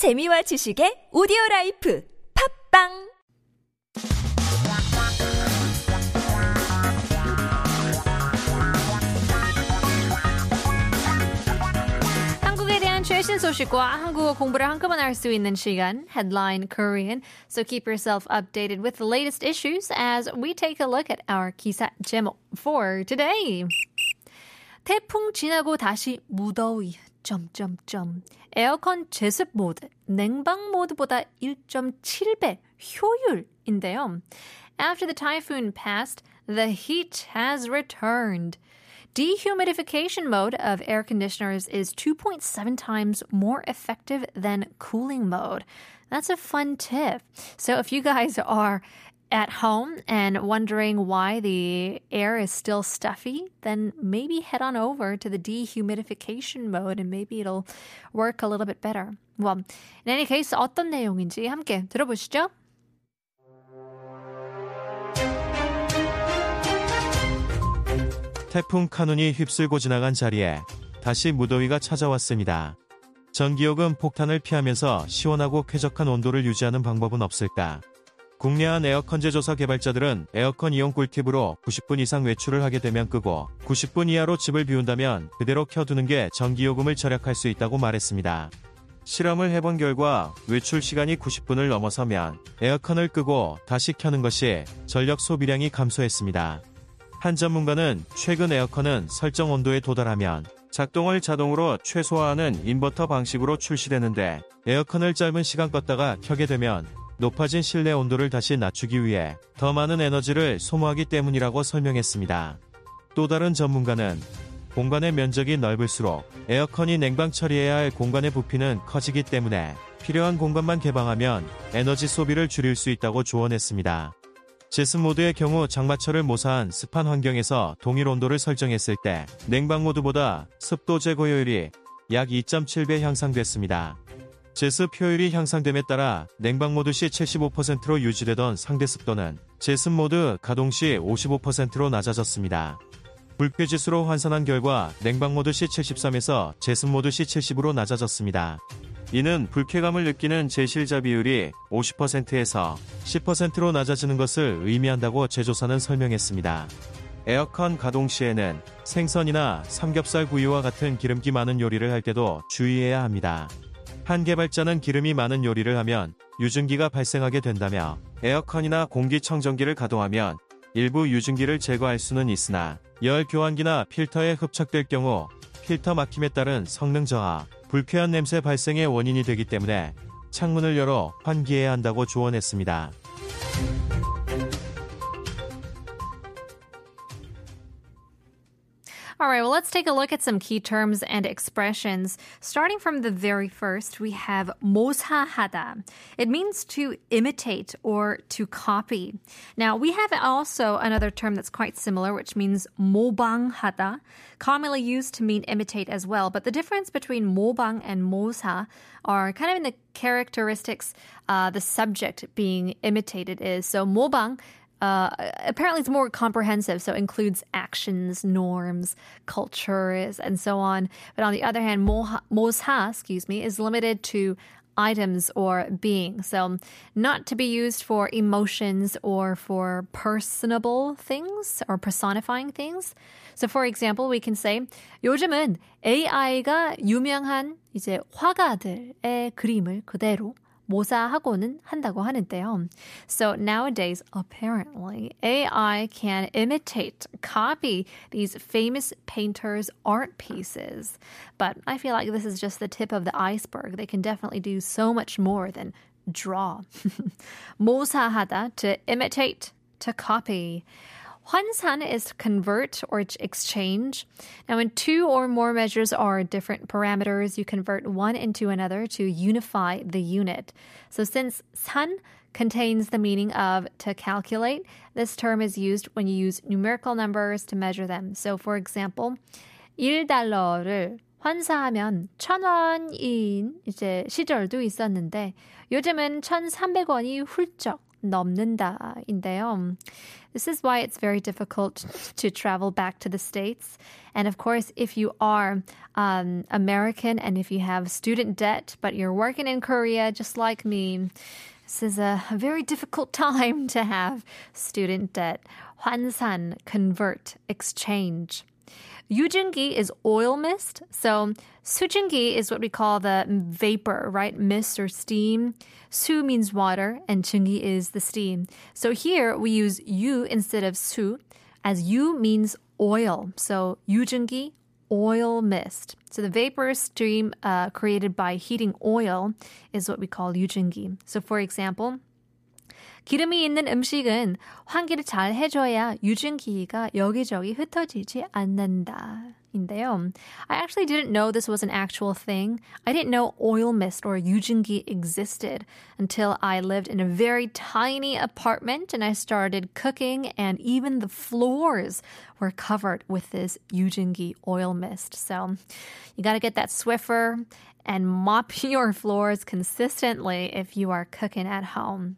재미와 지식의 오디오 라이프 팝빵 최신 소식과 한국어 공부를 한꺼번에 할 수 있는 시간, Headline Korean. So keep yourself updated with the latest issues as we take a look at our 기사 제목 for today. 태풍 지나고 다시 무더위. 점점점. 에어컨 제습 모드, 냉방 모드보다 1.7배 효율인데요. After the typhoon passed, the heat has returned. Dehumidification mode of air conditioners is 2.7 times more effective than cooling mode. That's a fun tip. So if you guys are at home and wondering why the air is still stuffy, then maybe head on over to the dehumidification mode and maybe it'll work a little bit better. Well, in any case, 어떤 내용인지 함께 들어보시죠. 태풍 카눈이 휩쓸고 지나간 자리에 다시 무더위가 찾아왔습니다. 전기요금 폭탄을 피하면서 시원하고 쾌적한 온도를 유지하는 방법은 없을까? 국내한 에어컨 제조사 개발자들은 에어컨 이용 꿀팁으로 90분 이상 외출을 하게 되면 끄고 90분 이하로 집을 비운다면 그대로 켜두는 게 전기요금을 절약할 수 있다고 말했습니다. 실험을 해본 결과 외출 시간이 90분을 넘어서면 에어컨을 끄고 다시 켜는 것이 전력 소비량이 감소했습니다. 한 전문가는 최근 에어컨은 설정 온도에 도달하면 작동을 자동으로 최소화하는 인버터 방식으로 출시되는데 에어컨을 짧은 시간 껐다가 켜게 되면 높아진 실내 온도를 다시 낮추기 위해 더 많은 에너지를 소모하기 때문이라고 설명했습니다. 또 다른 전문가는 공간의 면적이 넓을수록 에어컨이 냉방 처리해야 할 공간의 부피는 커지기 때문에 필요한 공간만 개방하면 에너지 소비를 줄일 수 있다고 조언했습니다. 제습 모드의 경우 장마철을 모사한 습한 환경에서 동일 온도를 설정했을 때 냉방 모드보다 습도 제거 효율이 약 2.7배 향상됐습니다. 제습 효율이 향상됨에 따라 냉방 모드 시 75%로 유지되던 상대 습도는 제습 모드 가동 시 55%로 낮아졌습니다. 불쾌 지수로 환산한 결과 냉방 모드 시 73에서 제습 모드 시 70으로 낮아졌습니다. 이는 불쾌감을 느끼는 제실자 비율이 50%에서 10%로 낮아지는 것을 의미한다고 제조사는 설명했습니다. 에어컨 가동 시에는 생선이나 삼겹살 구이와 같은 기름기 많은 요리를 할 때도 주의해야 합니다. 한 개발자는 기름이 많은 요리를 하면 유증기가 발생하게 된다며 에어컨이나 공기청정기를 가동하면 일부 유증기를 제거할 수는 있으나 열 교환기나 필터에 흡착될 경우 필터 막힘에 따른 성능 저하, 불쾌한 냄새 발생의 원인이 되기 때문에 창문을 열어 환기해야 한다고 조언했습니다. All right, well, let's take a look at some key terms and expressions. Starting from the very first, we have 모사하다. It means to imitate or to copy. Now, we have also another term that's quite similar, which means 모방하다, commonly used to mean imitate as well. But the difference between 모방 and 모사 are kind of in the characteristics, uh, the subject being imitated is. So 모방 uh, apparently it's more comprehensive, so it includes actions, norms, cultures, and so on. But on the other hand, moha, mosha, excuse me, is limited to items or being. So not to be used for emotions or for personable things or personifying things. So for example, we can say 요즘은 AI가 유명한 이제 화가들의 그림을 그대로 모사하고는 한다고 하는데요. So nowadays, apparently, AI can imitate, copy these famous painters' art pieces. But I feel like this is just the tip of the iceberg. They can definitely do so much more than draw. 모사하다, to imitate, to copy. 환산 is to convert or to exchange. Now, when two or more measures are different parameters, you convert one into another to unify the unit. So, since 산 contains the meaning of to calculate, this term is used when you use numerical numbers to measure them. So, for example, 1달러를 환사하면 1,000원인 이제 시절도 있었는데 요즘은 1,300원이 훌쩍 넘는다인데요. This is why it's very difficult to travel back to the States. And of course, if you are um, American and if you have student debt, but you're working in Korea just like me, this is a very difficult time to have student debt. 환산, convert, exchange. Yujingi is oil mist. So sujingi is what we call the vapor, right? Mist or steam. Su means water and jingi is the steam. So here we use yu instead of su as yu means oil. So yujingi, oil mist. So the vapor stream uh, created by heating oil is what we call yujingi. So for example, 기름이 있는 음식은 환기를 잘 해줘야 유증기가 여기저기 흩어지지 않는다. 인데요. I actually didn't know this was an actual thing. I didn't know oil mist or 유증기 existed until I lived in a very tiny apartment and I started cooking and even the floors were covered with this 유증기 oil mist. So you got to get that Swiffer and mop your floors consistently if you are cooking at home.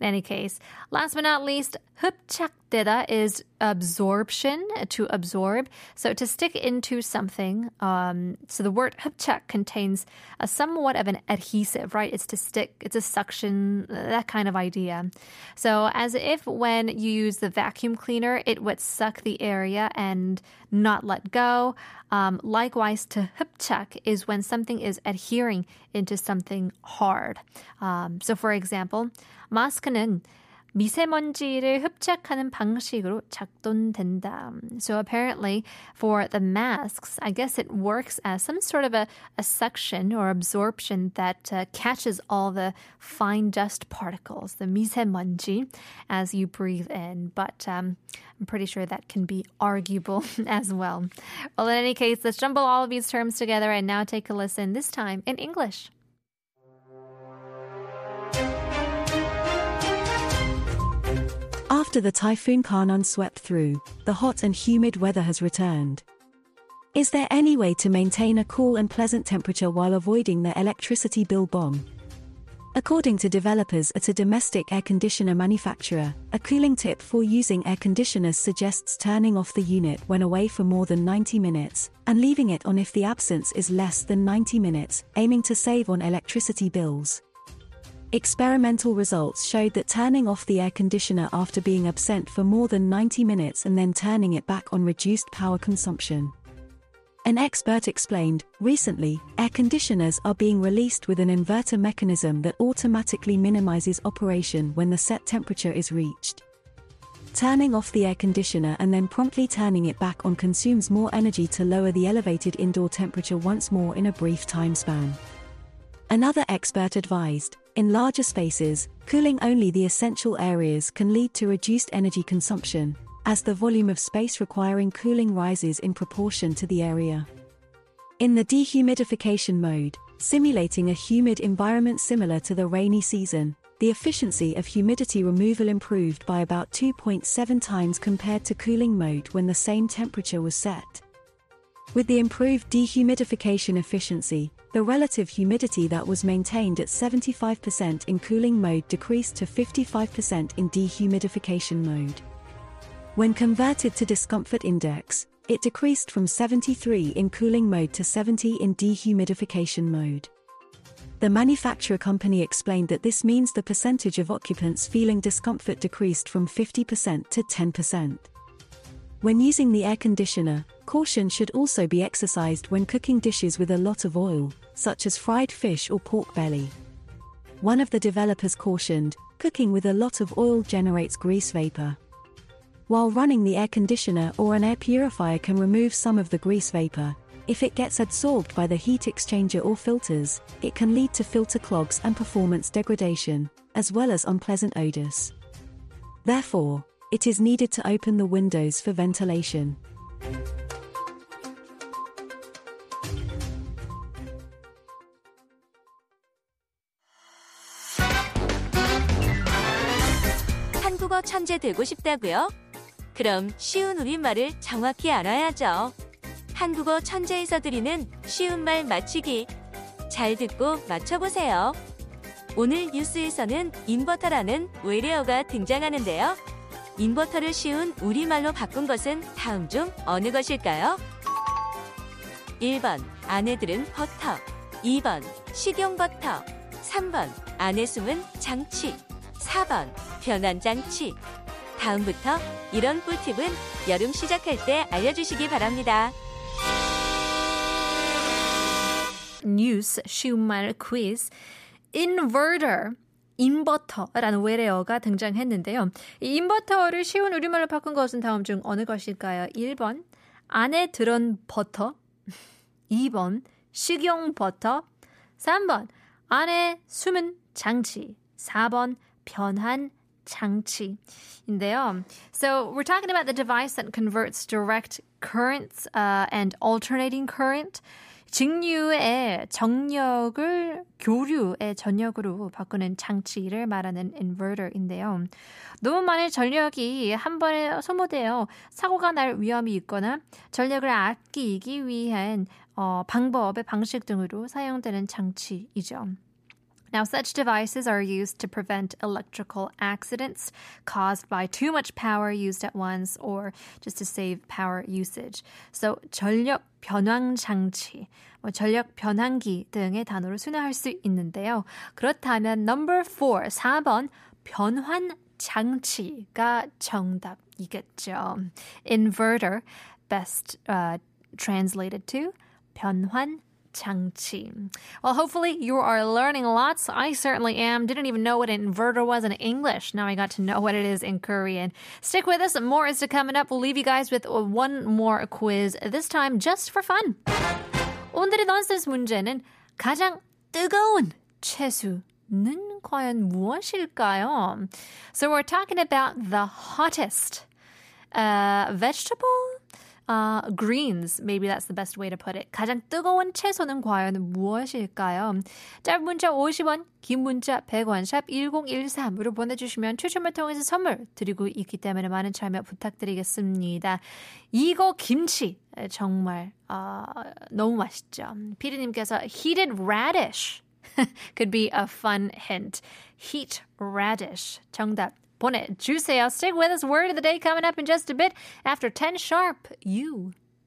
In any case, last but not least, 흡 착되다 is absorption, to absorb. So to stick into something. Um, so the word 흡착 contains a somewhat of an adhesive, right? It's to stick, it's a suction, that kind of idea. So as if when you use the vacuum cleaner, it would suck the area and not let go. Um, likewise, to 흡착 is when something is adhering into something hard. Um, so for example, 마스크는 미세먼지를 흡착하는 방식으로 작동된다. So apparently for the masks, I guess it works as some sort of a, a suction or absorption that uh, catches all the fine dust particles, the 미세먼지, as you breathe in. But um, I'm pretty sure that can be arguable as well. Well, in any case, let's jumble all of these terms together and now take a listen, this time in English. After the Typhoon Khanun swept through, the hot and humid weather has returned. Is there any way to maintain a cool and pleasant temperature while avoiding the electricity bill bomb? According to developers at a domestic air conditioner manufacturer, a cooling tip for using air conditioners suggests turning off the unit when away for more than 90 minutes, and leaving it on if the absence is less than 90 minutes, aiming to save on electricity bills. Experimental results showed that turning off the air conditioner after being absent for more than 90 minutes and then turning it back on reduced power consumption. An expert explained, recently, air conditioners are being released with an inverter mechanism that automatically minimizes operation when the set temperature is reached. Turning off the air conditioner and then promptly turning it back on consumes more energy to lower the elevated indoor temperature once more in a brief time span. Another expert advised, in larger spaces, cooling only the essential areas can lead to reduced energy consumption, as the volume of space requiring cooling rises in proportion to the area. In the dehumidification mode, simulating a humid environment similar to the rainy season, the efficiency of humidity removal improved by about 2.7 times compared to cooling mode when the same temperature was set. With the improved dehumidification efficiency, the relative humidity that was maintained at 75% in cooling mode decreased to 55% in dehumidification mode. When converted to discomfort index, it decreased from 73 in cooling mode to 70 in dehumidification mode. The manufacturer company explained that this means the percentage of occupants feeling discomfort decreased from 50% to 10%. When using the air conditioner, caution should also be exercised when cooking dishes with a lot of oil, such as fried fish or pork belly. One of the developers cautioned, cooking with a lot of oil generates grease vapor. While running the air conditioner or an air purifier can remove some of the grease vapor, if it gets absorbed by the heat exchanger or filters, it can lead to filter clogs and performance degradation, as well as unpleasant odors. Therefore, it is needed to open the windows for ventilation. 한국어 천재 되고 싶다고요? 그럼 쉬운 우리말을 정확히 알아야죠. 한국어 천재에서 드리는 쉬운 말 맞추기. 잘 듣고 맞춰보세요. 오늘 뉴스에서는 인버터라는 외래어가 등장하는데요. 인버터를 쉬운 우리말로 바꾼 것은 다음 중 어느 것일까요? 1번 안에 들은 버터. 2번 식용버터. 3번 안에 숨은 장치. 4번 변환 장치. 다음부터 이런 꿀팁은 여름 시작할 때 알려주시기 바랍니다. news 쉬운말 quiz inverter 인버터라는 외래어가 등장했는데요. 이 인버터를 쉬운 우리말로 바꾼 것은 다음 중 어느 것일까요? 1번 안에 들은 버터 2번 식용 버터 3번 안에 숨은 장치 4번 변환 장치인데요. So we're talking about the device that converts direct currents uh, and alternating current 직류의 정력을 교류의 전력으로 바꾸는 장치를 말하는 인버터인데요. 너무 많은 전력이 한 번에 소모되어 사고가 날 위험이 있거나 전력을 아끼기 위한 어, 방법의 방식 등으로 사용되는 장치이죠. Now, such devices are used to prevent electrical accidents caused by too much power used at once or just to save power usage. So, 전력 변환 장치, 뭐 전력 변환기 등의 단어로 순화할 수 있는데요. 그렇다면 number 4, 4번 변환 장치가 정답이겠죠. Inverter, best uh, translated to 변환 장치. Well, hopefully you are learning lots. I certainly am. Didn't even know what an inverter was in English. Now I got to know what it is in Korean. Stick with us. More is to coming up. We'll leave you guys with one more quiz, this time just for fun. 오늘의 넌센스 문제는 가장 뜨거운 채소는 과연 무엇일까요? So we're talking about the hottest uh, vegetable uh, greens, maybe that's the best way to put it. 가장 뜨거운 채소는 과연 무엇일까요? 짧은 문자 50원, 긴 문자 100원, 샵 1013으로 보내주시면 추첨을 통해서 선물 드리고 있기 때문에 많은 참여 부탁드리겠습니다. 이거 김치 정말 어, 너무 맛있죠. 피디님께서 heated radish could be a fun hint. Heat radish 정답 보내주세요. Stick with us. Word of the day coming up in just a bit after 10 sharp. You.